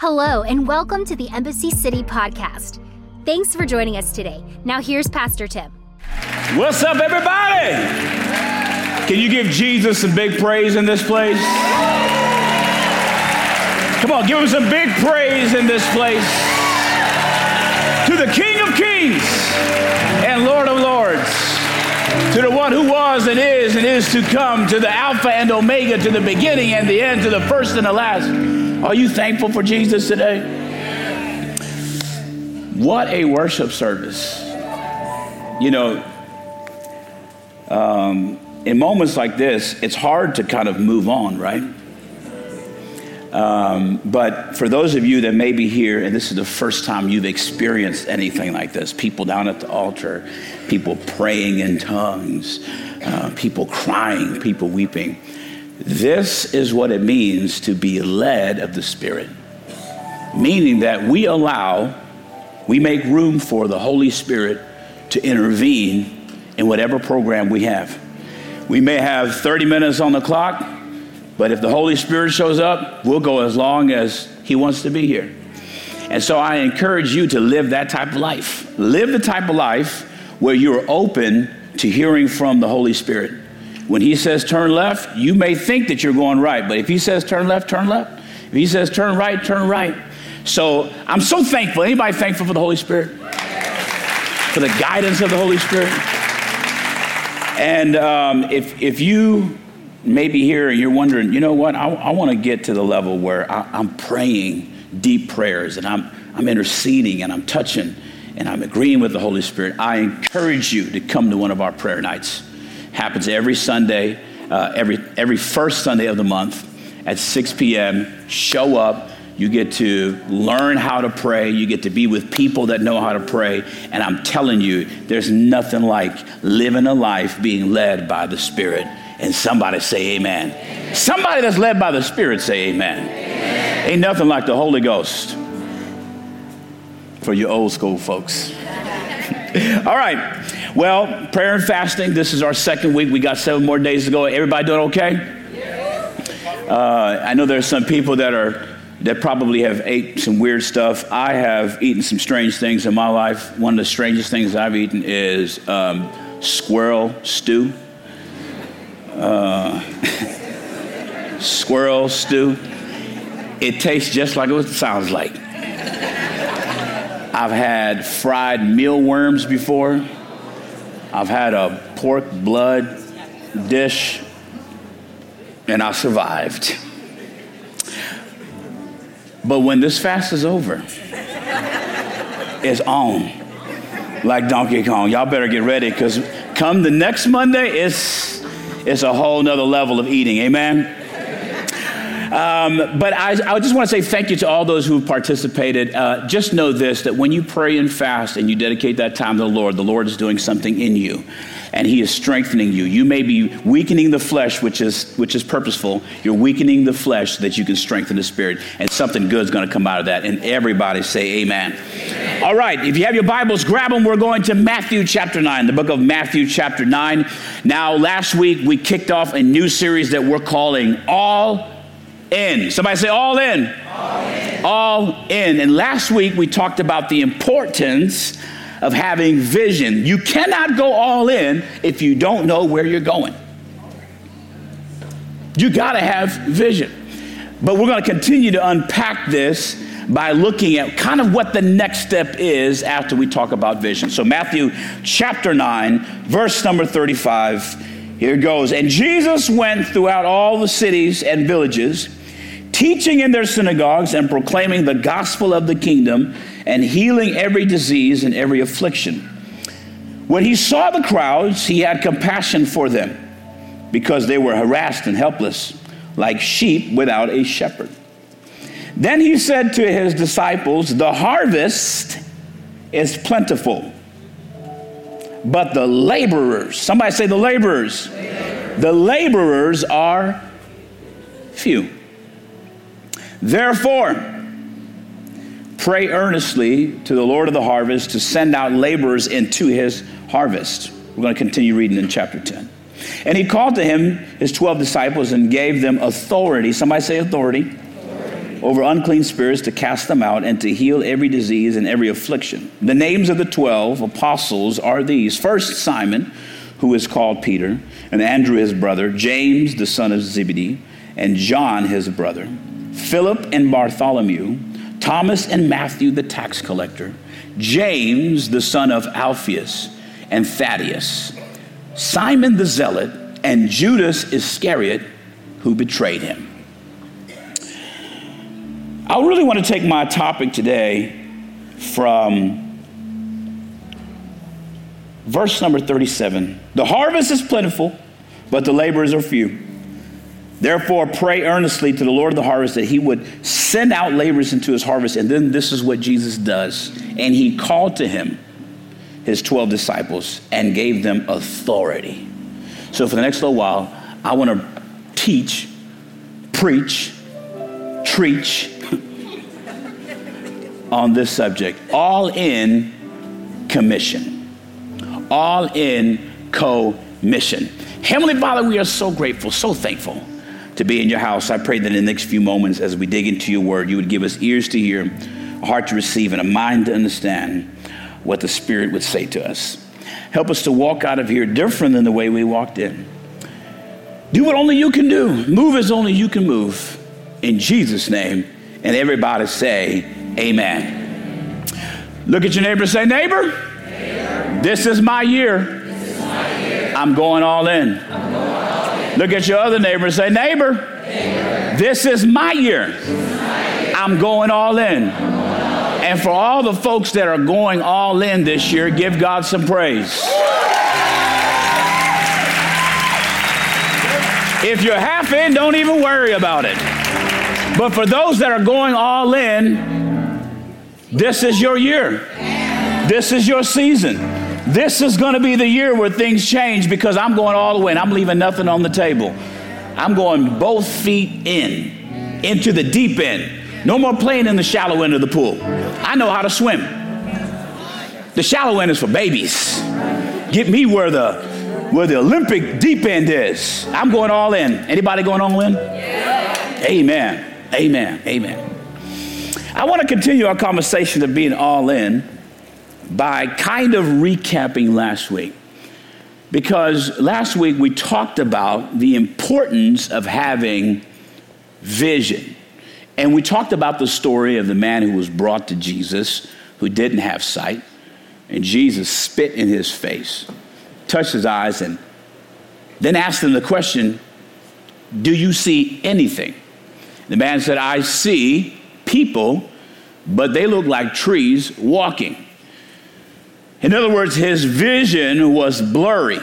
Hello, and welcome to the Embassy City podcast. Thanks for joining us today. Now, here's Pastor Tim. What's up, everybody? Can you give Jesus some big praise in this place? Come on, give him some big praise in this place. To the King of Kings and Lord of Lords, to the one who was and is and is to come, to the Alpha and Omega, to the beginning and the end, to the first and the last. Are you thankful for Jesus today? What a worship service. You know, um, in moments like this, it's hard to kind of move on, right? Um, but for those of you that may be here and this is the first time you've experienced anything like this people down at the altar, people praying in tongues, uh, people crying, people weeping this is what it means to be led of the Spirit, meaning that we allow, we make room for the Holy Spirit to intervene in whatever program we have. We may have 30 minutes on the clock, but if the Holy Spirit shows up, we'll go as long as He wants to be here. And so I encourage you to live that type of life. Live the type of life where you're open to hearing from the Holy Spirit. When He says turn left, you may think that you're going right, but if He says turn left, turn left. If He says turn right, turn right. So I'm so thankful. Anybody thankful for the Holy Spirit? For the guidance of the Holy Spirit? And um, if, if you may be here and you're wondering, you know what, I, I want to get to the level where I, I'm praying deep prayers and I'm, I'm interceding and I'm touching and I'm agreeing with the Holy Spirit, I encourage you to come to one of our prayer nights. Happens every Sunday, uh, every, every first Sunday of the month at 6 p.m. Show up. You get to learn how to pray. You get to be with people that know how to pray. And I'm telling you, there's nothing like living a life being led by the Spirit. And somebody say amen. amen. Somebody that's led by the Spirit say amen. amen. Ain't nothing like the Holy Ghost for you old school folks. All right. Well, prayer and fasting. This is our second week. We got seven more days to go. Everybody doing okay? Uh, I know there's some people that are that probably have ate some weird stuff. I have eaten some strange things in my life. One of the strangest things I've eaten is um, squirrel stew. Uh, squirrel stew. It tastes just like it sounds like. I've had fried mealworms before. I've had a pork blood dish, and I survived. But when this fast is over, it's on like Donkey Kong. Y'all better get ready because come the next Monday, it's, it's a whole nother level of eating. Amen? Um, but I, I, just want to say thank you to all those who have participated. Uh, just know this that when you pray and fast and you dedicate that time to the Lord, the Lord is doing something in you and he is strengthening you. You may be weakening the flesh, which is which is purposeful. You're weakening the flesh so that you can strengthen the spirit, and something good is going to come out of that. And everybody say amen. amen. All right, if you have your Bibles, grab them. We're going to Matthew chapter 9, the book of Matthew chapter 9. Now, last week we kicked off a new series that we're calling All in. Somebody say all in. All in. All in. And last week we talked about the importance of having vision. You cannot go all in if you don't know where you're going. You got to have vision. But we're going to continue to unpack this by looking at kind of what the next step is after we talk about vision. So, Matthew chapter 9, verse number 35, here it goes. And Jesus went throughout all the cities and villages teaching in their synagogues and proclaiming the gospel of the kingdom and healing every disease and every affliction. When he saw the crowds, he had compassion for them because they were harassed and helpless, like sheep without a shepherd. Then he said to his disciples, The harvest is plentiful, but the laborers, somebody say the laborers, the laborers are few. Therefore, pray earnestly to the Lord of the harvest to send out laborers into his harvest. We're going to continue reading in chapter 10. And he called to him his 12 disciples and gave them authority. Somebody say authority. over unclean spirits to cast them out and to heal every disease and every affliction. The names of the 12 apostles are these First, Simon, who is called Peter, and Andrew his brother, James the son of Zebedee, and John his brother, Philip and Bartholomew, Thomas and Matthew the tax collector, James the son of Alphaeus, and Thaddeus, Simon the zealot, and Judas Iscariot, who betrayed him. I really want to take my topic today from verse number 37. The harvest is plentiful, but the laborers are few. Therefore, pray earnestly to the Lord of the harvest that he would send out laborers into his harvest. And then this is what Jesus does. And he called to him his 12 disciples and gave them authority. So, for the next little while, I want to teach, preach, preach on this subject. All in commission. All in co-mission. Heavenly Father, we are so grateful, so thankful to be in your house. I pray that in the next few moments, as we dig into your word, you would give us ears to hear, a heart to receive, and a mind to understand what the Spirit would say to us. Help us to walk out of here different than the way we walked in. Do what only you can do. Move as only you can move. In Jesus' name. And everybody say, Amen. Look at your neighbor say, neighbor, neighbor. This, is this is my year. I'm going all in. Look at your other neighbor and say, neighbor, neighbor. This, is this is my year. I'm going all in. And for all the folks that are going all in this year, give God some praise. If you're half in, don't even worry about it. But for those that are going all in, this is your year. This is your season. This is going to be the year where things change because I'm going all the way and I'm leaving nothing on the table. I'm going both feet in, into the deep end. No more playing in the shallow end of the pool. I know how to swim. The shallow end is for babies. Get me where the where the Olympic deep end is. I'm going all in. Anybody going all in? Yeah. Amen. Amen. Amen. I want to continue our conversation of being all in by kind of recapping last week. Because last week we talked about the importance of having vision. And we talked about the story of the man who was brought to Jesus who didn't have sight. And Jesus spit in his face, touched his eyes, and then asked him the question Do you see anything? The man said, I see people, but they look like trees walking. In other words, his vision was blurry.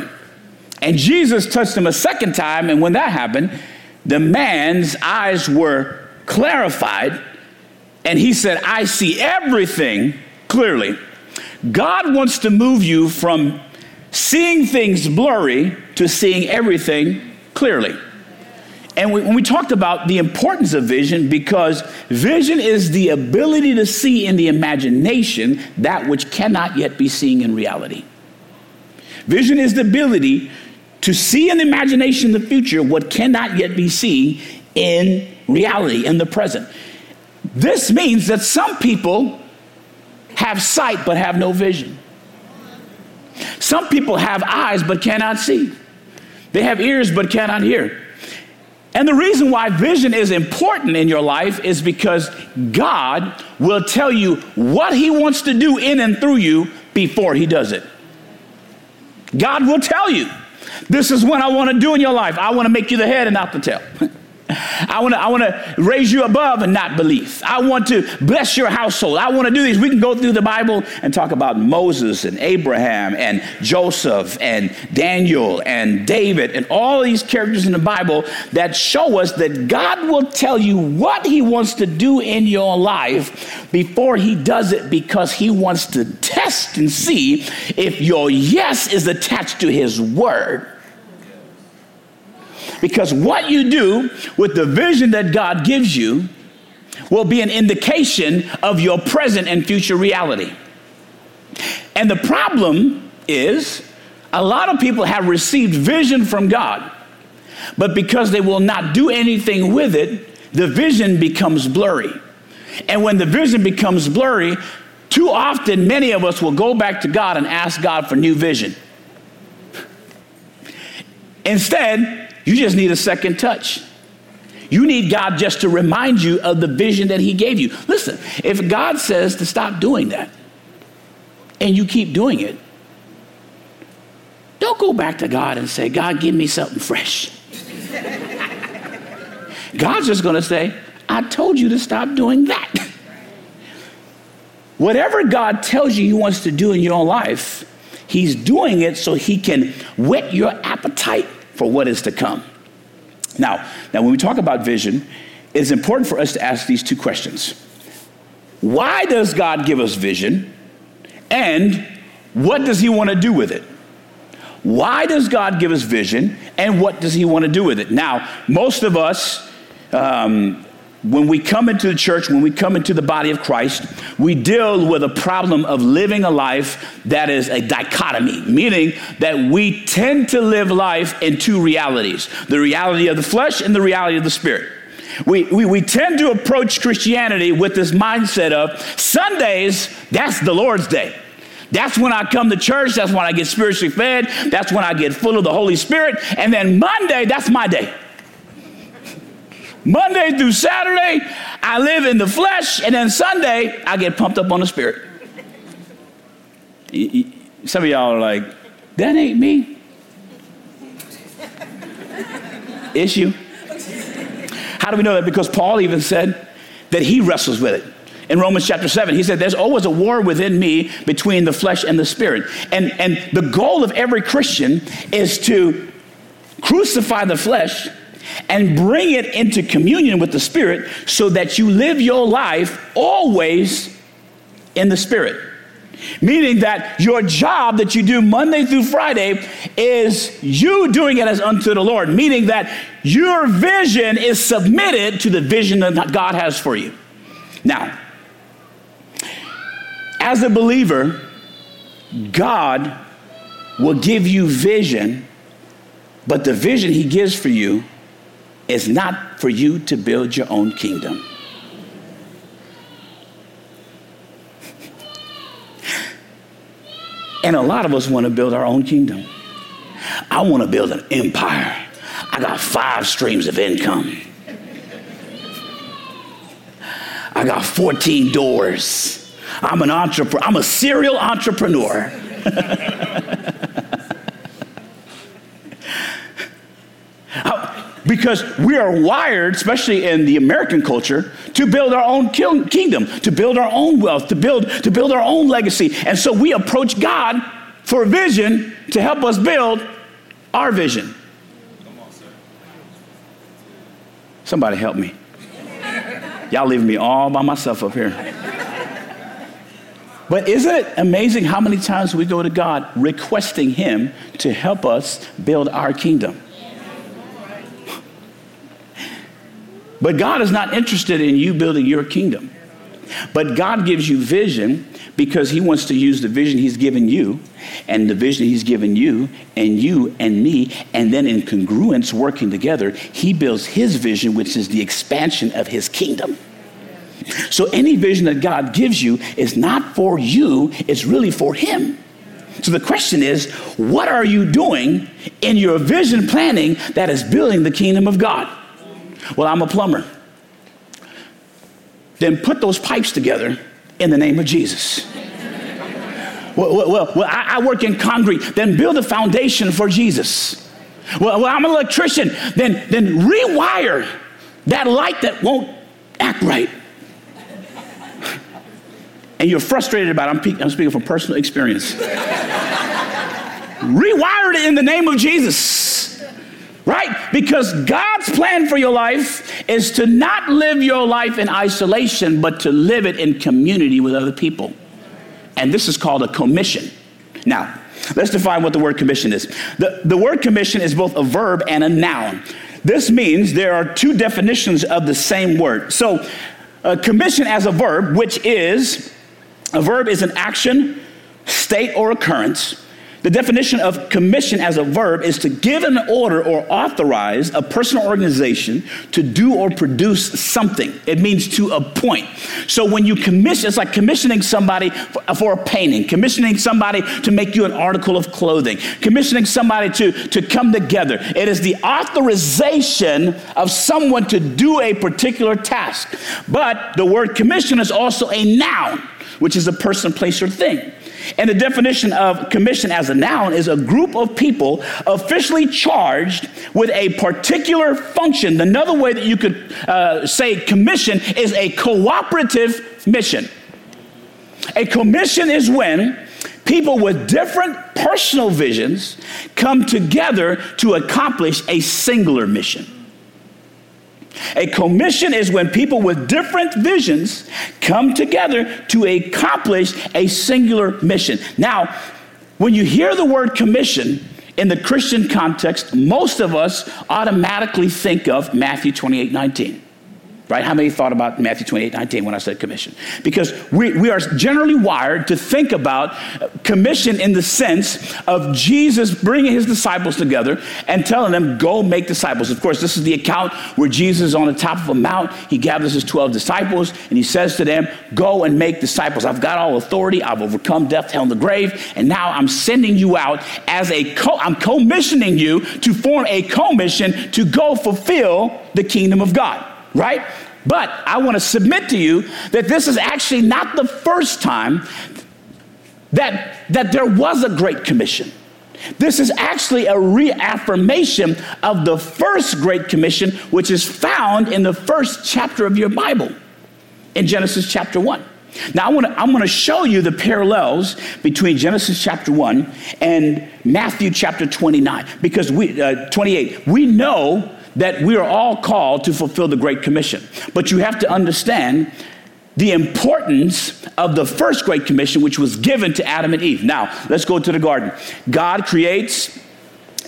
And Jesus touched him a second time, and when that happened, the man's eyes were clarified, and he said, I see everything clearly. God wants to move you from seeing things blurry to seeing everything clearly. And we, when we talked about the importance of vision, because vision is the ability to see in the imagination that which cannot yet be seen in reality. Vision is the ability to see in the imagination the future what cannot yet be seen in reality, in the present. This means that some people have sight but have no vision. Some people have eyes but cannot see. They have ears but cannot hear. And the reason why vision is important in your life is because God will tell you what He wants to do in and through you before He does it. God will tell you, this is what I want to do in your life. I want to make you the head and not the tail. I want to I want to raise you above and not beneath. I want to bless your household. I want to do these. We can go through the Bible and talk about Moses and Abraham and Joseph and Daniel and David and all these characters in the Bible that show us that God will tell you what he wants to do in your life before he does it because he wants to test and see if your yes is attached to his word. Because what you do with the vision that God gives you will be an indication of your present and future reality. And the problem is, a lot of people have received vision from God, but because they will not do anything with it, the vision becomes blurry. And when the vision becomes blurry, too often many of us will go back to God and ask God for new vision. Instead, you just need a second touch. You need God just to remind you of the vision that He gave you. Listen, if God says to stop doing that and you keep doing it, don't go back to God and say, God, give me something fresh. God's just going to say, I told you to stop doing that. Whatever God tells you He wants to do in your life, He's doing it so He can whet your appetite for what is to come. Now, now when we talk about vision, it is important for us to ask these two questions. Why does God give us vision? And what does he want to do with it? Why does God give us vision? And what does he want to do with it? Now, most of us, um, when we come into the church, when we come into the body of Christ, we deal with a problem of living a life that is a dichotomy, meaning that we tend to live life in two realities the reality of the flesh and the reality of the spirit. We, we, we tend to approach Christianity with this mindset of Sundays, that's the Lord's day. That's when I come to church. That's when I get spiritually fed. That's when I get full of the Holy Spirit. And then Monday, that's my day. Monday through Saturday, I live in the flesh, and then Sunday, I get pumped up on the spirit. Some of y'all are like, that ain't me. Issue. How do we know that? Because Paul even said that he wrestles with it. In Romans chapter 7, he said, There's always a war within me between the flesh and the spirit. And, and the goal of every Christian is to crucify the flesh and bring it into communion with the Spirit so that you live your life always in the Spirit. Meaning that your job that you do Monday through Friday is you doing it as unto the Lord. Meaning that your vision is submitted to the vision that God has for you. Now, as a believer, God will give you vision, but the vision He gives for you is not for you to build your own kingdom. And a lot of us want to build our own kingdom. I want to build an empire. I got five streams of income. I got 14 doors. I'm an entrepreneur. I'm a serial entrepreneur. because we are wired, especially in the American culture, to build our own kingdom, to build our own wealth, to build, to build our own legacy. And so we approach God for a vision to help us build our vision. Somebody help me. Y'all leaving me all by myself up here. But isn't it amazing how many times we go to God requesting Him to help us build our kingdom? But God is not interested in you building your kingdom. But God gives you vision because He wants to use the vision He's given you and the vision He's given you and you and me. And then in congruence, working together, He builds His vision, which is the expansion of His kingdom. So any vision that God gives you is not for you, it's really for Him. So the question is, what are you doing in your vision planning that is building the kingdom of God? Well, I'm a plumber. Then put those pipes together in the name of Jesus. well, well, well, I, I, work in concrete. Then build a foundation for Jesus. Well, well, I'm an electrician. Then, then rewire that light that won't act right. And you're frustrated about it. I'm, I'm speaking from personal experience. Rewire it in the name of Jesus right? Because God's plan for your life is to not live your life in isolation, but to live it in community with other people. And this is called a commission. Now, let's define what the word commission is. The, the word commission is both a verb and a noun. This means there are two definitions of the same word. So, a commission as a verb, which is a verb is an action, state, or occurrence The definition of commission as a verb is to give an order or authorize a person or organization to do or produce something. It means to appoint. So when you commission, it's like commissioning somebody for, for a painting, commissioning somebody to make you an article of clothing, commissioning somebody to, to come together. It is the authorization of someone to do a particular task. But the word commission is also a noun, which is a person, place, or thing. And the definition of commission as a noun is a group of people officially charged with a particular function. Another way that you could uh, say commission is a cooperative mission. A commission is when people with different personal visions come together to accomplish a singular mission. A commission is when people with different visions come together to accomplish a singular mission. Now, when you hear the word commission in the Christian context, most of us automatically think of Matthew 28 19 right? How many thought about Matthew 28, 19 when I said commission? Because we, we are generally wired to think about commission in the sense of Jesus bringing his disciples together and telling them, go make disciples. Of course, this is the account where Jesus is on the top of a mount. He gathers his 12 disciples and he says to them, go and make disciples. I've got all authority. I've overcome death, hell, and the grave. And now I'm sending you out as a co, I'm commissioning you to form a commission to go fulfill the kingdom of God right? But I want to submit to you that this is actually not the first time that, that there was a Great Commission. This is actually a reaffirmation of the first Great Commission, which is found in the first chapter of your Bible, in Genesis chapter 1. Now, I want to, I'm going to show you the parallels between Genesis chapter 1 and Matthew chapter 29, because we, uh, 28. We know that we are all called to fulfill the Great Commission. But you have to understand the importance of the first Great Commission, which was given to Adam and Eve. Now, let's go to the garden. God creates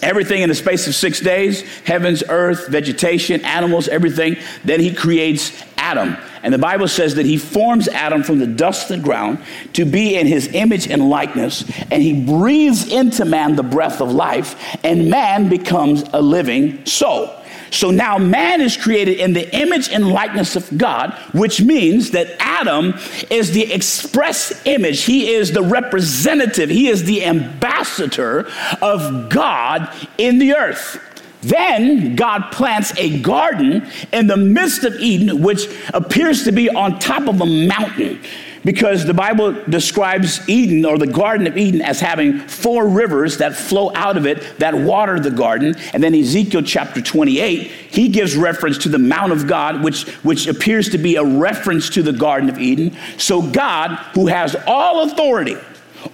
everything in the space of six days heavens, earth, vegetation, animals, everything. Then he creates Adam. And the Bible says that he forms Adam from the dust of the ground to be in his image and likeness. And he breathes into man the breath of life, and man becomes a living soul. So now man is created in the image and likeness of God, which means that Adam is the express image. He is the representative, he is the ambassador of God in the earth. Then God plants a garden in the midst of Eden, which appears to be on top of a mountain because the Bible describes Eden or the Garden of Eden as having four rivers that flow out of it that water the garden. And then Ezekiel chapter 28, he gives reference to the Mount of God, which, which appears to be a reference to the Garden of Eden. So God, who has all authority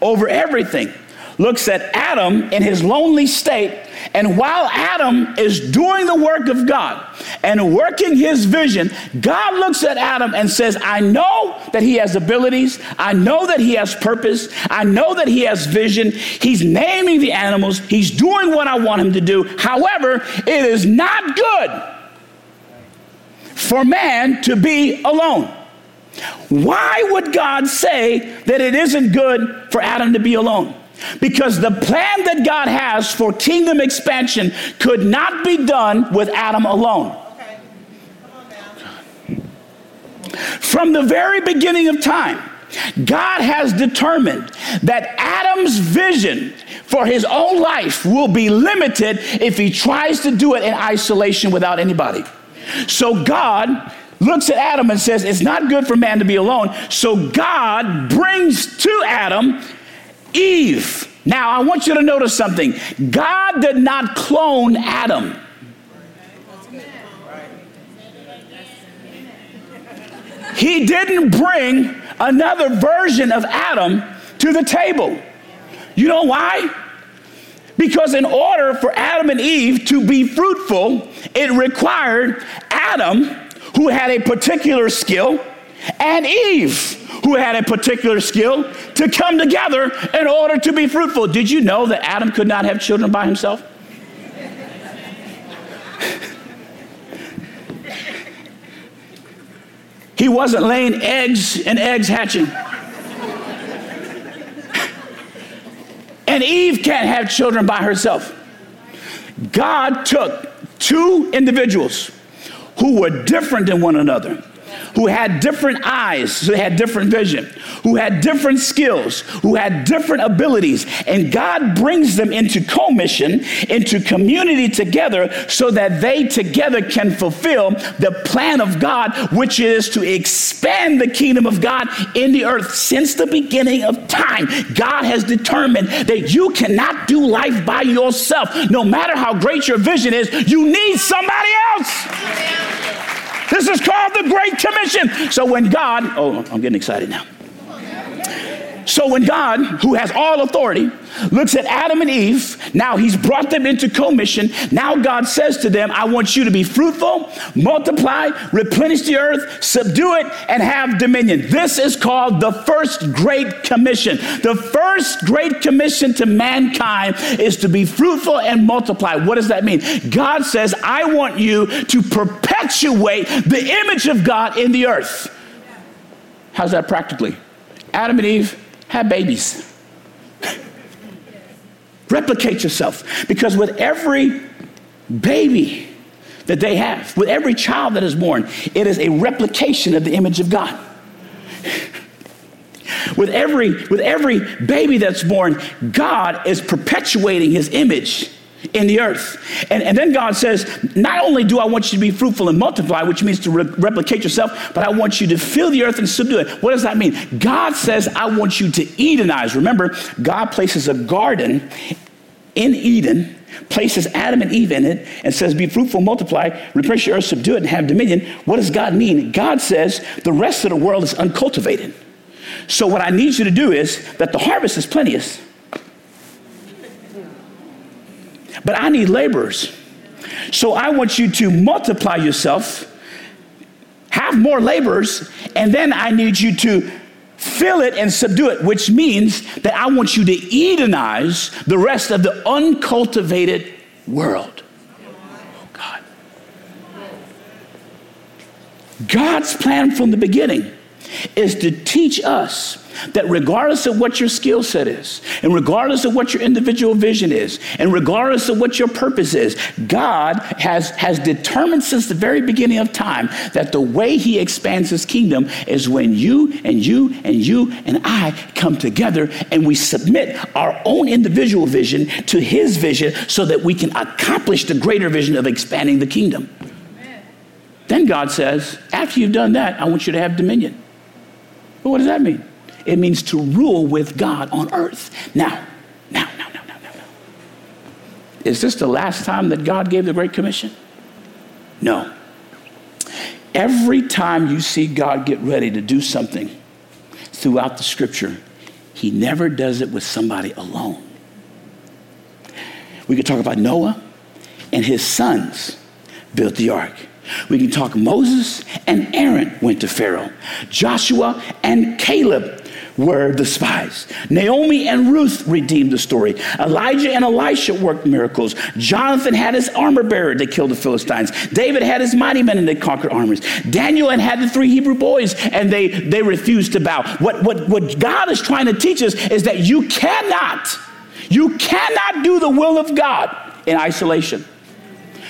over everything, looks at Adam in his lonely state. And while Adam is doing the work of God and working his vision, God looks at Adam and says, I know that he has abilities. I know that he has purpose. I know that he has vision. He's naming the animals. He's doing what I want him to do. However, it is not good for man to be alone. Why would God say that it isn't good for Adam to be alone? Because the plan that God has for kingdom expansion could not be done with Adam alone. From the very beginning of time, God has determined that Adam's vision for his own life will be limited if he tries to do it in isolation without anybody. So God looks at Adam and says, It's not good for man to be alone. So God brings to Adam Eve. Now, I want you to notice something. God did not clone Adam. He didn't bring another version of Adam to the table. You know why? Because in order for Adam and Eve to be fruitful, it required Adam, who had a particular skill, and Eve, who had a particular skill, to come together in order to be fruitful. Did you know that Adam could not have children by himself? he wasn't laying eggs and eggs hatching. And Eve can't have children by herself. God took two individuals who were different than one another who had different eyes, so they had different vision, who had different skills, who had different abilities. And God brings them into commission, into community together, so that they together can fulfill the plan of God, which is to expand the kingdom of God in the earth. Since the beginning of time, God has determined that you cannot do life by yourself. No matter how great your vision is, you need somebody else. This is called the Great Commission. So when God, oh, I'm getting excited now. So when God, who has all authority, looks at Adam and Eve, now he's brought them into commission. Now God says to them, I want you to be fruitful, multiply, replenish the earth, subdue it, and have dominion. This is called the first great commission. The first great commission to mankind is to be fruitful and multiply. What does that mean? God says, I want you to perpetuate the image of God in the earth. How's that practically? Adam and Eve have babies. Replicate yourself. Because with every baby that they have, with every child that is born, it is a replication of the image of God. with every, with every baby that's born, God is perpetuating his image in the earth. And, and then God says, Not only do I want you to be fruitful and multiply, which means to re- replicate yourself, but I want you to fill the earth and subdue it. What does that mean? God says, I want you to Edenize. Remember, God places a garden in Eden, places Adam and Eve in it, and says, Be fruitful, multiply, replenish the earth, subdue it, and have dominion. What does God mean? God says, The rest of the world is uncultivated. So, what I need you to do is that the harvest is plenteous but I need laborers. So I want you to multiply yourself, have more laborers, and then I need you to fill it and subdue it, which means that I want you to Edenize the rest of the uncultivated world. Oh, God. God's plan from the beginning is to teach us that regardless of what your skill set is, and regardless of what your individual vision is, and regardless of what your purpose is, God has, has determined since the very beginning of time that the way He expands His kingdom is when you and you and you and I come together and we submit our own individual vision to His vision so that we can accomplish the greater vision of expanding the kingdom. Then God says, after you've done that, I want you to have dominion. But what does that mean? It means to rule with God on earth. Now, now, now, now, now, now, now. Is this the last time that God gave the Great Commission? No. Every time you see God get ready to do something throughout the scripture, he never does it with somebody alone. We could talk about Noah and his sons built the ark. We can talk Moses and Aaron went to Pharaoh. Joshua and Caleb were the spies. Naomi and Ruth redeemed the story. Elijah and Elisha worked miracles. Jonathan had his armor bearer that killed the Philistines. David had his mighty men and they conquered armies. Daniel and had the three Hebrew boys and they, they refused to bow. What, what, what God is trying to teach us is that you cannot, you cannot do the will of God in isolation.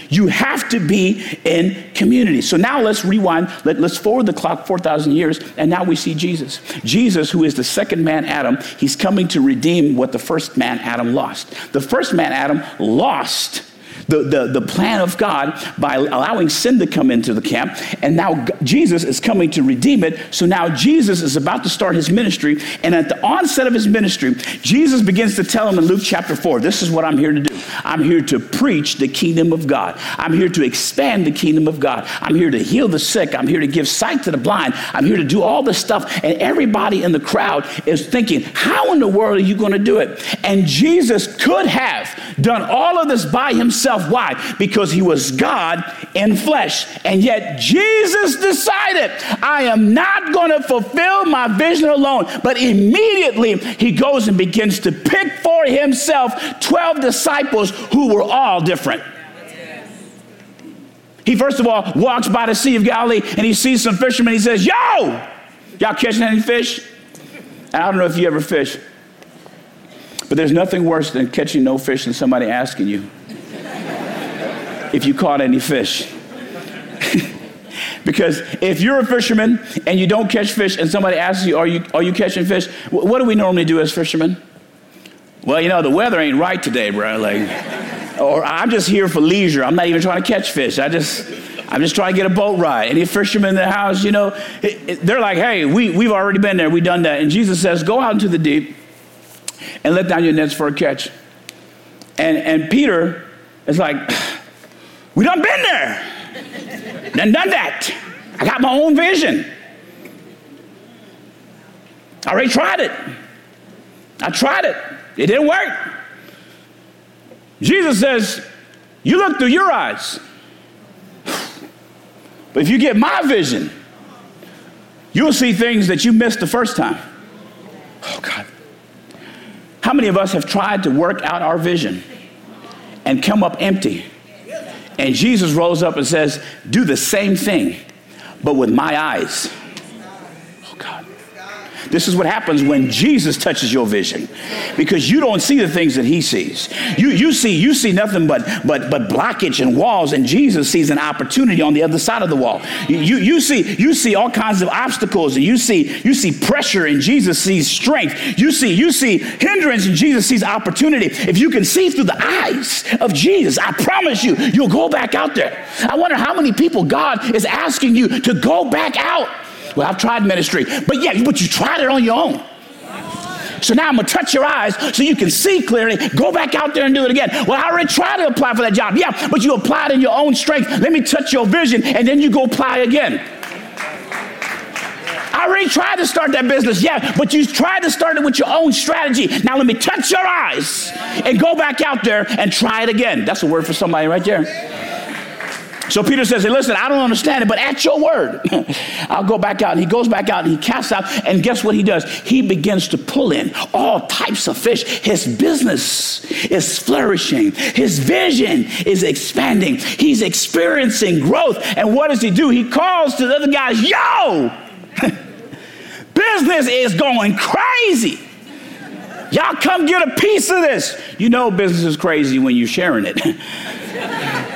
You have to be in community. So now let's rewind, let, us forward the clock 4,000 years, and now we see Jesus. Jesus, who is the second man Adam, he's coming to redeem what the first man Adam lost. The first man Adam lost the, the, the plan of God by allowing sin to come into the camp. And now Jesus is coming to redeem it. So now Jesus is about to start his ministry. And at the onset of his ministry, Jesus begins to tell him in Luke chapter 4 this is what I'm here to do. I'm here to preach the kingdom of God. I'm here to expand the kingdom of God. I'm here to heal the sick. I'm here to give sight to the blind. I'm here to do all this stuff. And everybody in the crowd is thinking, how in the world are you going to do it? And Jesus could have done all of this by himself himself. Why? Because he was God in flesh. And yet Jesus decided, I am not going to fulfill my vision alone. But immediately he goes and begins to pick for himself 12 disciples who were all different. He first of all walks by the Sea of Galilee and he sees some fishermen. He says, Yo, y'all catching any fish? And I don't know if you ever fish. But But there's nothing worse than catching no fish and somebody asking you if you caught any fish. because if you're a fisherman and you don't catch fish and somebody asks you, Are you, are you catching fish? What do we normally do as fishermen? Well, you know, the weather ain't right today, bro. Like, or I'm just here for leisure. I'm not even trying to catch fish. I just, I'm just trying to get a boat ride. Any fishermen in the house, you know, they're like, hey, we, we've already been there. We've done that. And Jesus says, go out into the deep and let down your nets for a catch. And, and Peter is like, we done been there. done done that. I got my own vision. I already tried it. I tried it. It didn't work. Jesus says, You look through your eyes. But if you get my vision, you'll see things that you missed the first time. Oh, God. How many of us have tried to work out our vision and come up empty? And Jesus rose up and says, Do the same thing, but with my eyes. This is what happens when Jesus touches your vision because you don't see the things that he sees. You, you see you see nothing but, but, but blockage and walls and Jesus sees an opportunity on the other side of the wall. You, you, see, you see all kinds of obstacles and you see, you see pressure and Jesus sees strength. You see, you see hindrance and Jesus sees opportunity. If you can see through the eyes of Jesus, I promise you, you'll go back out there. I wonder how many people God is asking you to go back out well, I've tried ministry, but yeah, but you tried it on your own. So now I'm gonna touch your eyes so you can see clearly. Go back out there and do it again. Well, I already tried to apply for that job. Yeah, but you applied in your own strength. Let me touch your vision, and then you go apply again. I already tried to start that business. Yeah, but you tried to start it with your own strategy. Now let me touch your eyes and go back out there and try it again. That's a word for somebody right there. So Peter says, Hey, listen, I don't understand it, but at your word, I'll go back out. And he goes back out and he casts out. And guess what he does? He begins to pull in all types of fish. His business is flourishing, his vision is expanding, he's experiencing growth. And what does he do? He calls to the other guys, Yo, business is going crazy. Y'all come get a piece of this. You know, business is crazy when you're sharing it.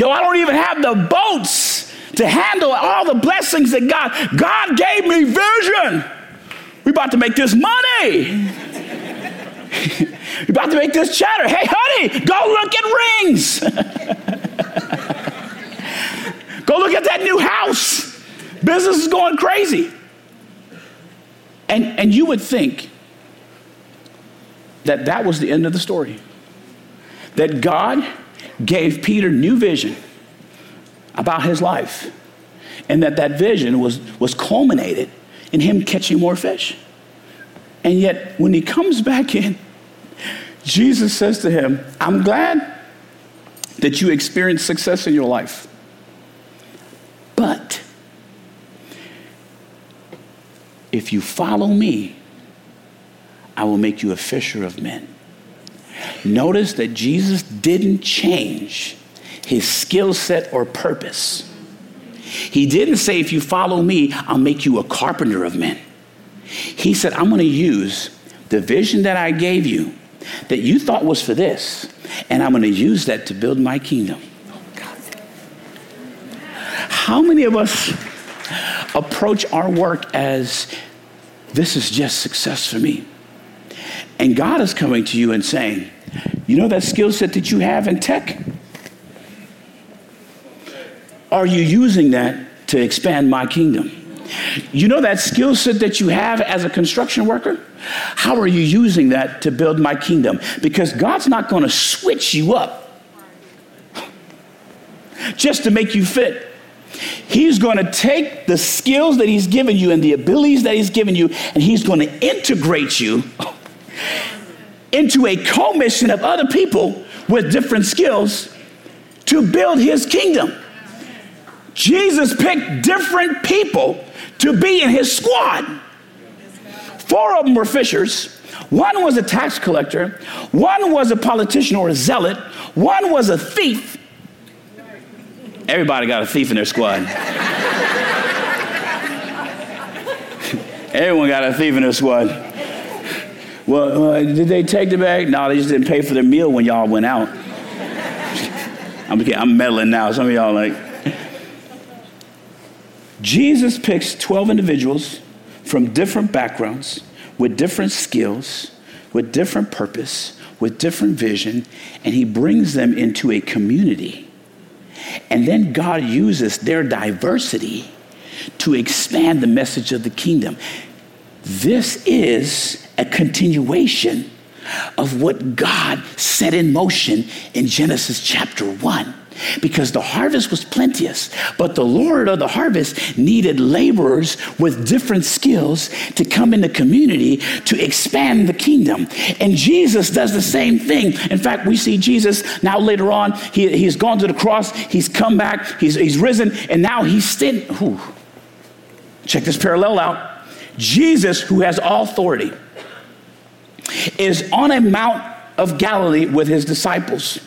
Yo, I don't even have the boats to handle all the blessings that God, God gave me vision. We about to make this money. we about to make this cheddar. Hey, honey, go look at rings. go look at that new house. Business is going crazy. And, and you would think that that was the end of the story. That God gave Peter new vision about his life. And that that vision was, was culminated in him catching more fish. And yet, when he comes back in, Jesus says to him, I'm glad that you experienced success in your life. But if you follow me, I will make you a fisher of men. Notice that Jesus didn't change his skill set or purpose. He didn't say, if you follow me, I'll make you a carpenter of men. He said, I'm going to use the vision that I gave you that you thought was for this, and I'm going to use that to build my kingdom. How many of us approach our work as this is just success for me? And God is coming to you and saying, You know that skill set that you have in tech? Are you using that to expand my kingdom? You know that skill set that you have as a construction worker? How are you using that to build my kingdom? Because God's not going to switch you up just to make you fit. He's going to take the skills that He's given you and the abilities that He's given you, and He's going to integrate you into a commission of other people with different skills to build his kingdom. Jesus picked different people to be in his squad. Four of them were fishers. One was a tax collector. One was a politician or a zealot. One was a thief. Everybody got a thief in their squad. Everyone got a thief in their squad. Well, uh, did they take the bag? No, they just didn't pay for their meal when y'all went out. I'm, I'm meddling now. Some of y'all like. Jesus picks 12 individuals from different backgrounds, with different skills, with different purpose, with different vision, and he brings them into a community. And then God uses their diversity to expand the message of the kingdom. This is a continuation of what God set in motion in Genesis chapter 1 because the harvest was plenteous, but the Lord of the harvest needed laborers with different skills to come in the community to expand the kingdom. And Jesus does the same thing. In fact, we see Jesus now later on, he, he's gone to the cross, he's come back, he's, he's risen, and now he's standing. Check this parallel out. Jesus, who has all authority, is on a mount of Galilee with his disciples.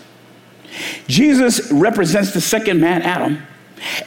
Jesus represents the second man, Adam,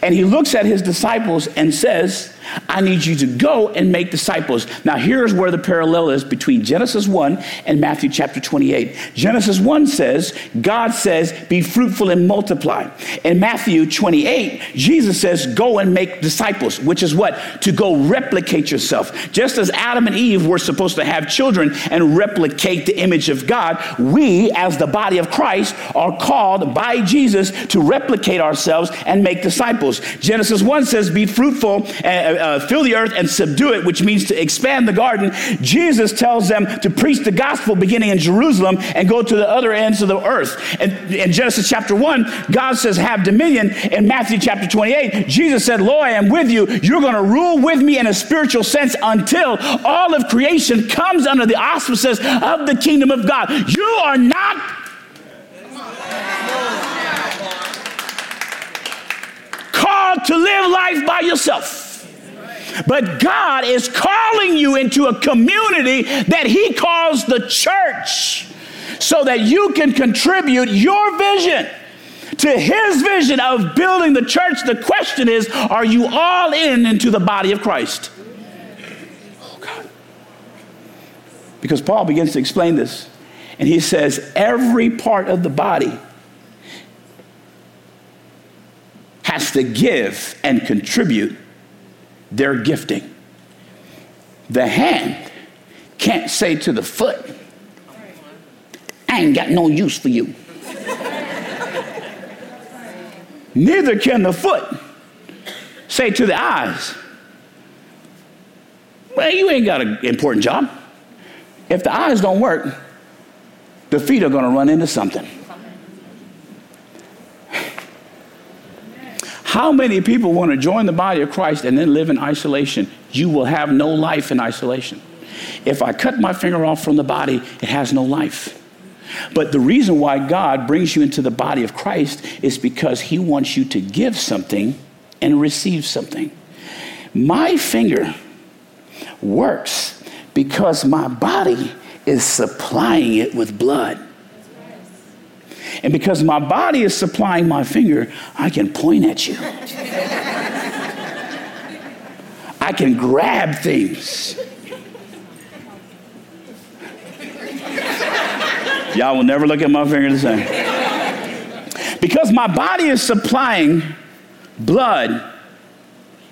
and he looks at his disciples and says, I need you to go and make disciples. Now, here's where the parallel is between Genesis 1 and Matthew chapter 28. Genesis 1 says, God says, be fruitful and multiply. In Matthew 28, Jesus says, go and make disciples, which is what? To go replicate yourself. Just as Adam and Eve were supposed to have children and replicate the image of God, we, as the body of Christ, are called by Jesus to replicate ourselves and make disciples. Genesis 1 says, be fruitful and uh, fill the earth and subdue it, which means to expand the garden. Jesus tells them to preach the gospel beginning in Jerusalem and go to the other ends of the earth. And in Genesis chapter 1, God says, have dominion. In Matthew chapter 28, Jesus said, Lo, I am with you. You're going to rule with me in a spiritual sense until all of creation comes under the auspices of the kingdom of God. You are not called to live life by yourself. But God is calling you into a community that He calls the church so that you can contribute your vision to His vision of building the church. The question is are you all in into the body of Christ? Oh, God. Because Paul begins to explain this, and he says, every part of the body has to give and contribute their gifting. The hand can't say to the foot, I ain't got no use for you. Neither can the foot say to the eyes, Well, you ain't got an important job. If the eyes don't work, the feet are going to run into something. How many people want to join the body of Christ and then live in isolation? You will have no life in isolation. If I cut my finger off from the body, it has no life. But the reason why God brings you into the body of Christ is because He wants you to give something and receive something. My finger works because my body is supplying it with blood. And because my body is supplying my finger, I can point at you. I can grab things. Y'all will never look at my finger the same. Because my body is supplying blood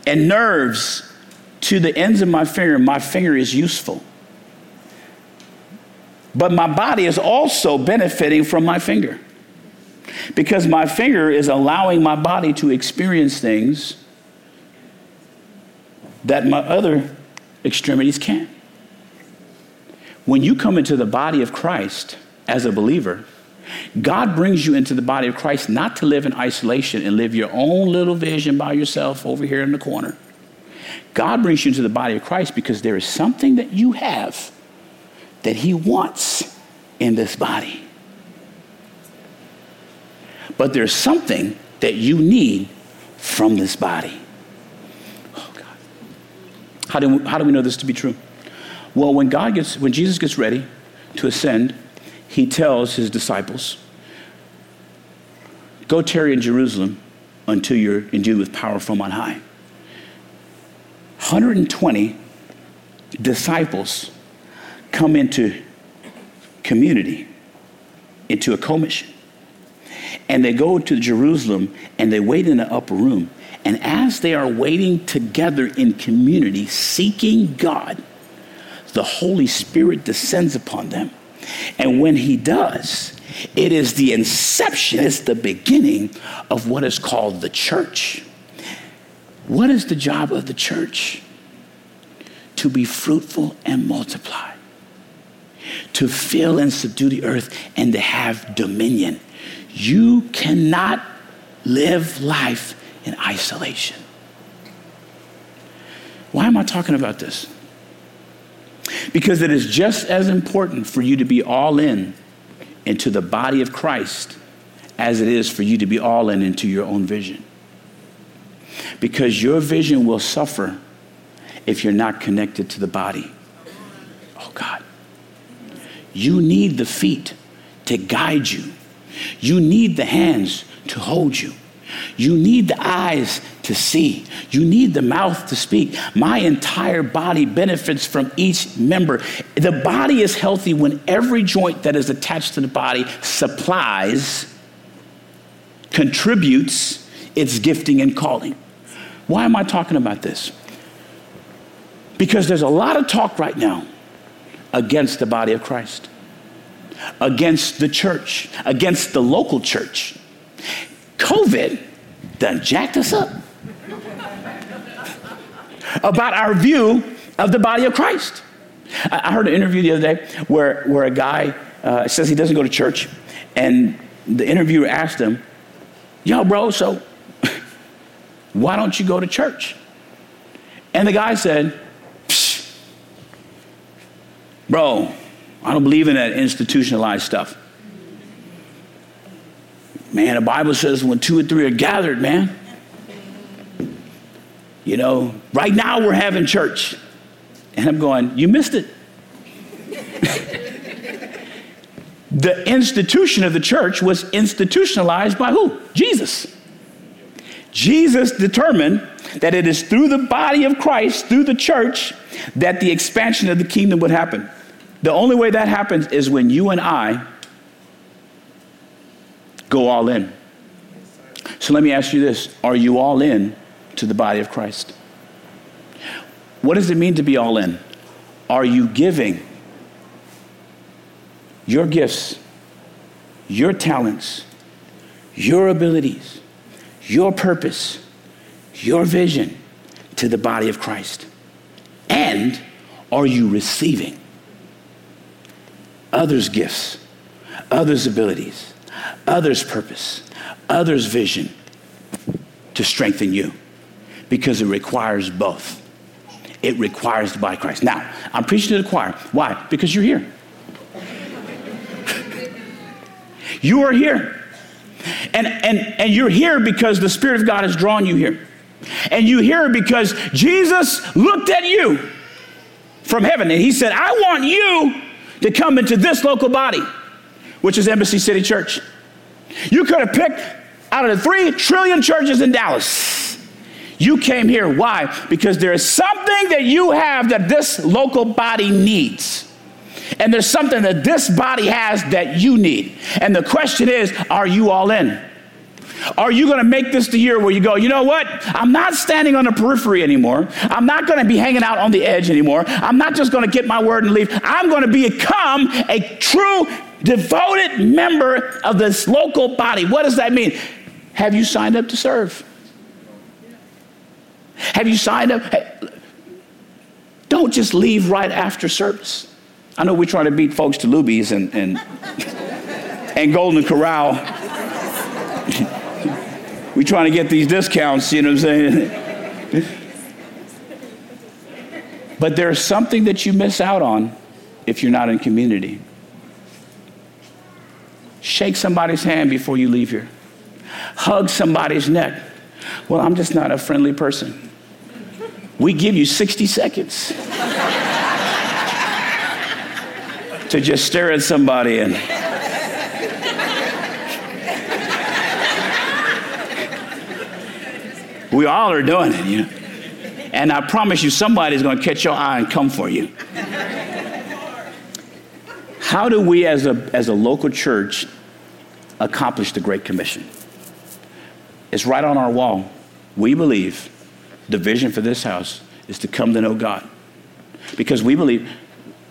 and nerves to the ends of my finger, my finger is useful. But my body is also benefiting from my finger because my finger is allowing my body to experience things that my other extremities can't. When you come into the body of Christ as a believer, God brings you into the body of Christ not to live in isolation and live your own little vision by yourself over here in the corner. God brings you into the body of Christ because there is something that you have that He wants in this body. But there's something that you need from this body. Oh, God. How do, we, how do we know this to be true? Well, when God gets, when Jesus gets ready to ascend, he tells his disciples, Go tarry in Jerusalem until you're endued with power from on high. 120 disciples come into community into a commission. And they go to Jerusalem and they wait in the upper room. And as they are waiting together in community, seeking God, the Holy Spirit descends upon them. And when He does, it is the inception, it's the beginning of what is called the church. What is the job of the church? To be fruitful and multiply, to fill and subdue the earth, and to have dominion. You cannot live life in isolation. Why am I talking about this? Because it is just as important for you to be all in into the body of Christ as it is for you to be all in into your own vision. Because your vision will suffer if you're not connected to the body. Oh, God. You need the feet to guide you, you need the hands to hold you. You need the eyes to see. You need the mouth to speak. My entire body benefits from each member. The body is healthy when every joint that is attached to the body supplies, contributes its gifting and calling. Why am I talking about this? Because there's a lot of talk right now against the body of Christ, against the church, against the local church. COVID done jacked us up about our view of the body of Christ. I heard an interview the other day where, where a guy uh, says he doesn't go to church, and the interviewer asked him, Yo, bro, so why don't you go to church? And the guy said, Bro, I don't believe in that institutionalized stuff. Man, the Bible says when two or three are gathered, man. You know, right now we're having church. And I'm going, you missed it. the institution of the church was institutionalized by who? Jesus. Jesus determined that it is through the body of Christ, through the church, that the expansion of the kingdom would happen. The only way that happens is when you and I go all in. So let me ask you this Are you all in to the body of Christ? What does it mean to be all in? Are you giving your gifts, your talents, your abilities, your purpose, your vision to the body of Christ? And are you receiving others' gifts, others' abilities, others' purpose, others' vision to strengthen you because it requires both. It requires the body of Christ. Now, I'm preaching to the choir. Why? Because you're here. you are here. And, and, and you're here because the Spirit of God has drawn you here. And you here because Jesus looked at you from heaven and he said, I want you to come into this local body, which is Embassy City Church. You could have picked out of the three trillion churches in Dallas. You came here. Why? Because there is something that you have that this local body needs. And there's something that this body has that you need. And the question is are you all in? Are you going to make this the year where you go, you know what? I'm not standing on the periphery anymore. I'm not going to be hanging out on the edge anymore. I'm not just going to get my word and leave. I'm going to become a true devoted member of this local body. What does that mean? Have you signed up to serve? Have you signed up? Don't just leave right after service. I know we're trying to beat folks to Luby's and, and, and Golden Corral. We're trying to get these discounts, you know what I'm saying? but there's something that you miss out on if you're not in community. Shake somebody's hand before you leave here. Hug somebody's neck. Well, I'm just not a friendly person. We give you 60 seconds to just stare at somebody and we all are doing it, you know. And I promise you, somebody's going to catch your eye and come for you. How do we as a, as a local church accomplish the Great Commission? It's right on our wall. We believe the vision for this house is to come to know God. Because we believe,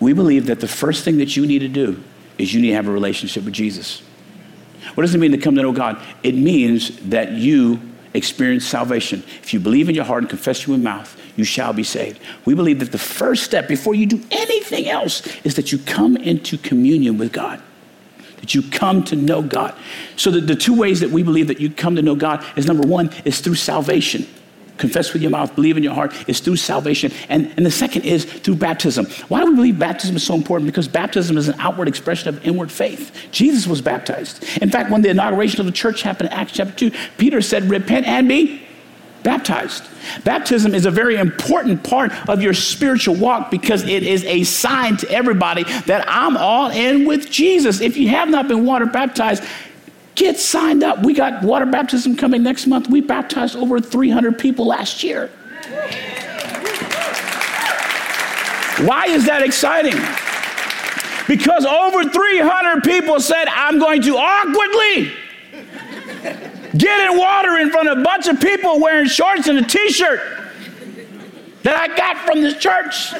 we believe that the first thing that you need to do is you need to have a relationship with Jesus. What does it mean to come to know God? It means that you experience salvation. If you believe in your heart and confess in your mouth, you shall be saved. We believe that the first step before you do anything else is that you come into communion with God. That you come to know God. So the, the two ways that we believe that you come to know God is number one is through salvation confess with your mouth, believe in your heart, is through salvation. And, and the second is through baptism. Why do we believe baptism is so important? Because baptism is an outward expression of inward faith. Jesus was baptized. In fact, when the inauguration of the church happened in Acts chapter 2, Peter said, Repent and be baptized. Baptism is a very important part of your spiritual walk because it is a sign to everybody that I'm all in with Jesus. If you have not been water baptized, Get signed up. We got water baptism coming next month. We baptized over 300 people last year. Why is that exciting? Because over 300 people said, I'm going to awkwardly get in water in front of a bunch of people wearing shorts and a t shirt that I got from this church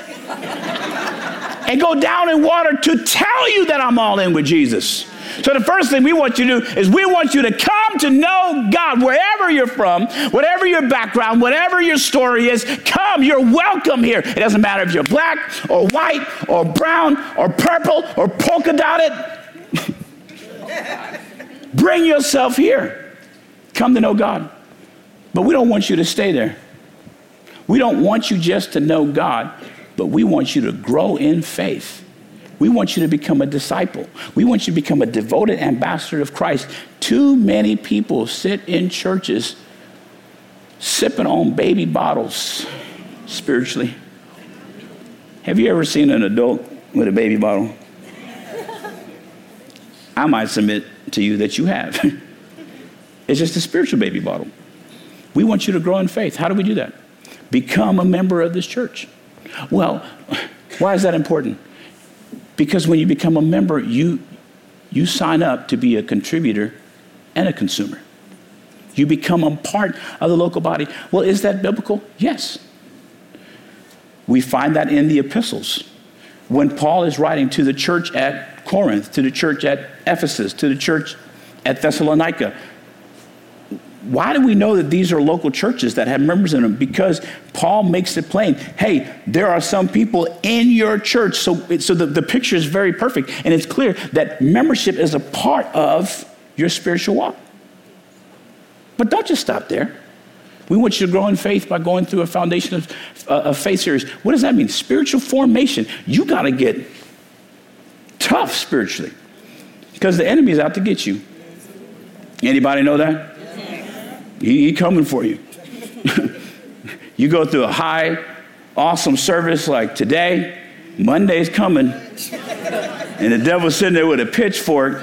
and go down in water to tell you that I'm all in with Jesus. So, the first thing we want you to do is we want you to come to know God wherever you're from, whatever your background, whatever your story is. Come, you're welcome here. It doesn't matter if you're black or white or brown or purple or polka dotted. Bring yourself here. Come to know God. But we don't want you to stay there. We don't want you just to know God, but we want you to grow in faith. We want you to become a disciple. We want you to become a devoted ambassador of Christ. Too many people sit in churches sipping on baby bottles spiritually. Have you ever seen an adult with a baby bottle? I might submit to you that you have. it's just a spiritual baby bottle. We want you to grow in faith. How do we do that? Become a member of this church. Well, why is that important? Because when you become a member, you, you sign up to be a contributor and a consumer. You become a part of the local body. Well, is that biblical? Yes. We find that in the epistles. When Paul is writing to the church at Corinth, to the church at Ephesus, to the church at Thessalonica, why do we know that these are local churches that have members in them? Because Paul makes it plain hey, there are some people in your church. So, so the, the picture is very perfect. And it's clear that membership is a part of your spiritual walk. But don't just stop there. We want you to grow in faith by going through a foundation of, uh, of faith series. What does that mean? Spiritual formation. You got to get tough spiritually because the enemy is out to get you. Anybody know that? He, he coming for you. you go through a high, awesome service like today, Monday's coming, and the devil's sitting there with a pitchfork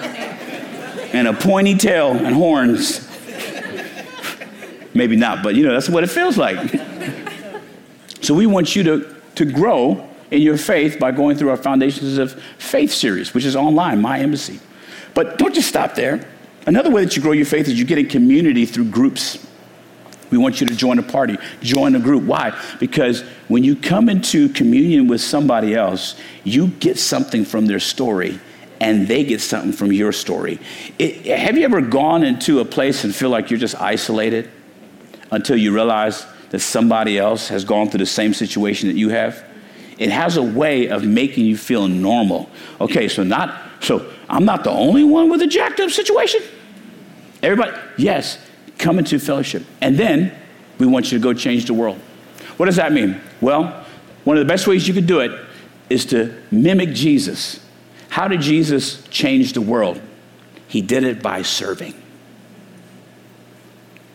and a pointy tail and horns. Maybe not, but you know, that's what it feels like. so we want you to, to grow in your faith by going through our Foundations of Faith series, which is online, My Embassy. But don't just stop there. Another way that you grow your faith is you get in community through groups. We want you to join a party, join a group. Why? Because when you come into communion with somebody else, you get something from their story and they get something from your story. It, have you ever gone into a place and feel like you're just isolated until you realize that somebody else has gone through the same situation that you have? It has a way of making you feel normal. Okay, so not so I'm not the only one with a jacked up situation. Everybody, yes, come into fellowship. And then we want you to go change the world. What does that mean? Well, one of the best ways you could do it is to mimic Jesus. How did Jesus change the world? He did it by serving.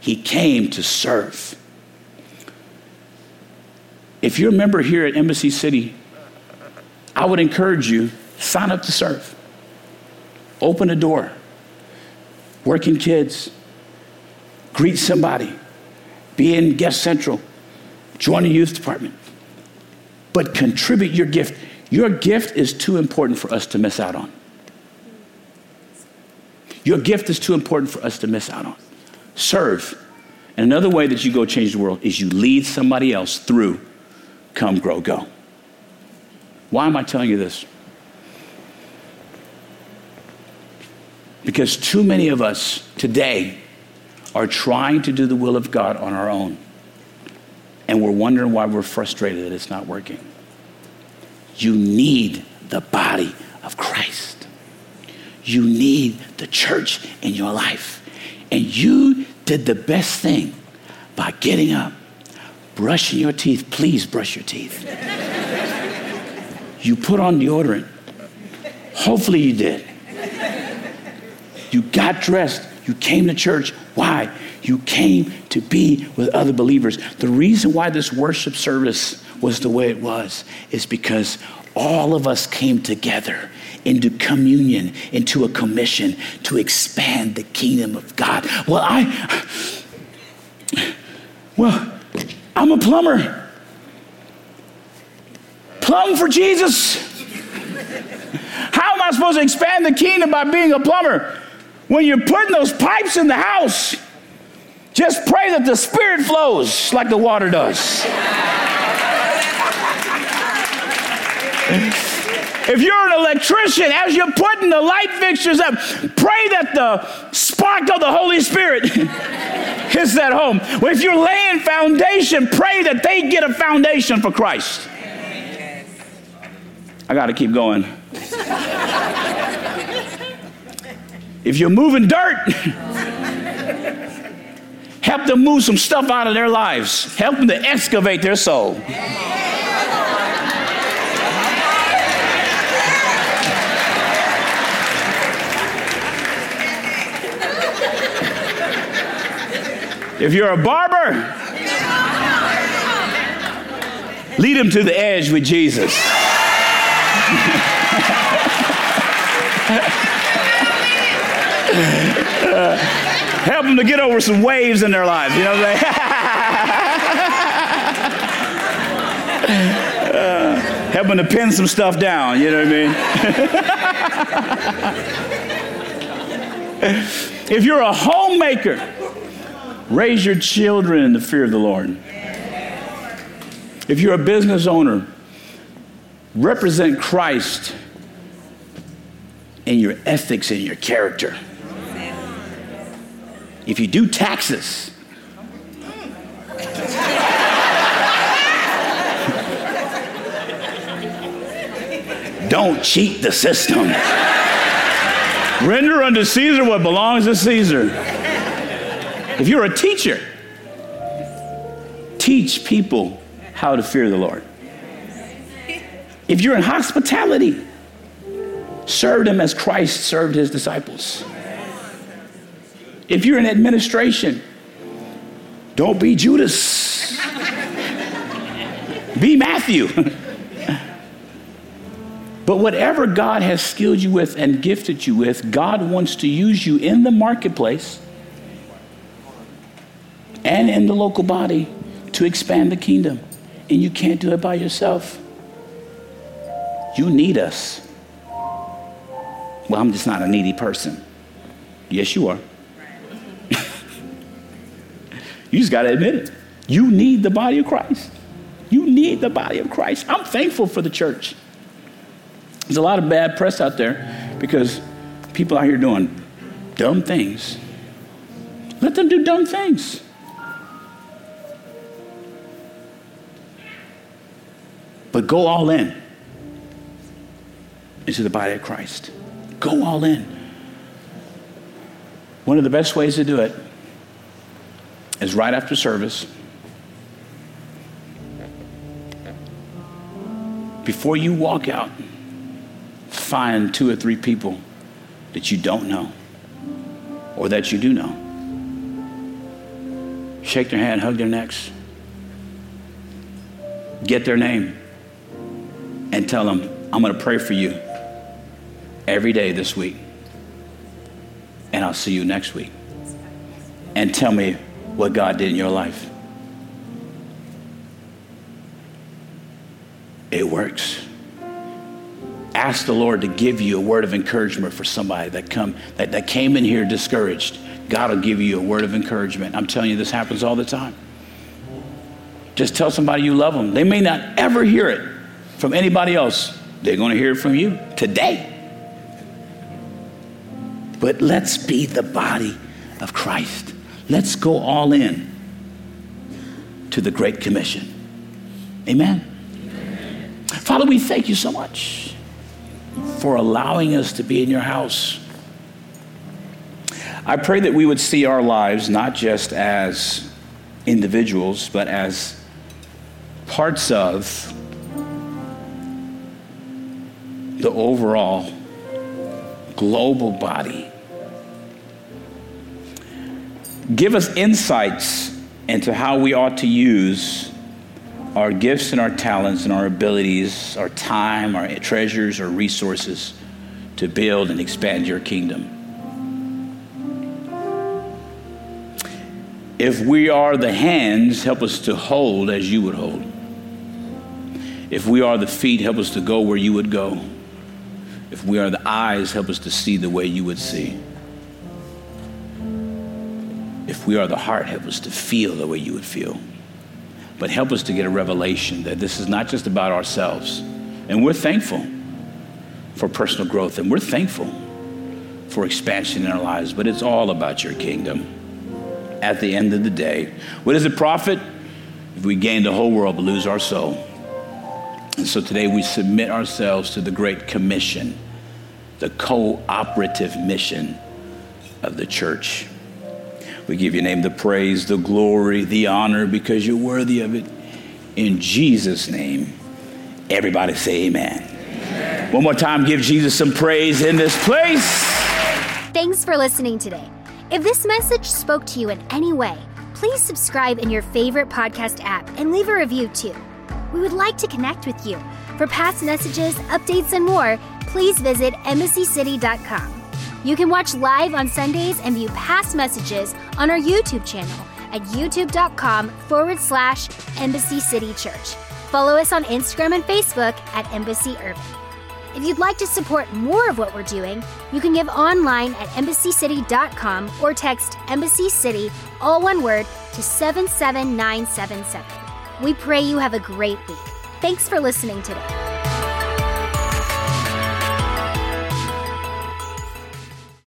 He came to serve. If you're a member here at Embassy City, I would encourage you sign up to serve. Open a door. Working kids. Greet somebody. Be in guest central. Join the youth department. But contribute your gift. Your gift is too important for us to miss out on. Your gift is too important for us to miss out on. Serve. And another way that you go change the world is you lead somebody else through come, grow, go. Why am I telling you this? Because too many of us today are trying to do the will of God on our own. And we're wondering why we're frustrated that it's not working. You need the body of Christ. You need the church in your life. And you did the best thing by getting up, brushing your teeth. Please brush your teeth. you put on deodorant. Hopefully, you did. You got dressed. You came to church. Why? You came to be with other believers. The reason why this worship service was the way it was is because all of us came together into communion, into a commission to expand the kingdom of God. Well, I, well, I'm a plumber. Plumb for Jesus. How am I supposed to expand the kingdom by being a plumber? When you're putting those pipes in the house, just pray that the Spirit flows like the water does. If you're an electrician, as you're putting the light fixtures up, pray that the spark of the Holy Spirit hits that home. If you're laying foundation, pray that they get a foundation for Christ. I got to keep going. If you're moving dirt, help them move some stuff out of their lives, help them to excavate their soul. If you're a barber, lead him to the edge with Jesus. uh, help them to get over some waves in their lives. You know what I'm saying? uh, help them to pin some stuff down. You know what I mean? if you're a homemaker, Raise your children in the fear of the Lord. If you're a business owner, represent Christ in your ethics and your character. If you do taxes, don't cheat the system. Render unto Caesar what belongs to Caesar. If you're a teacher, teach people how to fear the Lord. If you're in hospitality, serve them as Christ served his disciples. If you're in administration, don't be Judas. be Matthew. but whatever God has skilled you with and gifted you with, God wants to use you in the marketplace and in the local body to expand the kingdom. And you can't do it by yourself. You need us. Well, I'm just not a needy person. Yes, you are. You just got to admit it. You need the body of Christ. You need the body of Christ. I'm thankful for the church. There's a lot of bad press out there because people out here doing dumb things. Let them do dumb things. But go all in into the body of Christ. Go all in. One of the best ways to do it is right after service. Before you walk out, find two or three people that you don't know or that you do know. Shake their hand, hug their necks, get their name and tell them, I'm going to pray for you every day this week. And I'll see you next week. And tell me what God did in your life. It works. ask the Lord to give you a word of encouragement for somebody that come that, that came in here discouraged. God will give you a word of encouragement. I'm telling you, this happens all the time. Just tell somebody you love them. They may not ever hear it from anybody else. They're going to hear it from you today. But let's be the body of Christ. Let's go all in to the Great Commission. Amen. Father, we thank you so much for allowing us to be in your house. I pray that we would see our lives not just as individuals, but as parts of the overall global body. Give us insights into how we ought to use our gifts and our talents and our abilities, our time, our treasures, our resources to build and expand your kingdom. If we are the hands, help us to hold as you would hold. If we are the feet, help us to go where you would go. If we are the eyes, help us to see the way you would see. We are the heart, help us to feel the way you would feel. But help us to get a revelation that this is not just about ourselves. And we're thankful for personal growth, and we're thankful for expansion in our lives, but it's all about your kingdom. At the end of the day, what does it profit if we gain the whole world but lose our soul? And so today we submit ourselves to the Great Commission, the cooperative mission of the church. We give your name the praise, the glory, the honor because you're worthy of it. In Jesus' name, everybody say amen. amen. One more time, give Jesus some praise in this place. Thanks for listening today. If this message spoke to you in any way, please subscribe in your favorite podcast app and leave a review too. We would like to connect with you. For past messages, updates, and more, please visit embassycity.com. You can watch live on Sundays and view past messages on our YouTube channel at youtube.com forward slash Embassy City Church. Follow us on Instagram and Facebook at Embassy Urban. If you'd like to support more of what we're doing, you can give online at embassycity.com or text Embassy City, all one word, to 77977. We pray you have a great week. Thanks for listening today.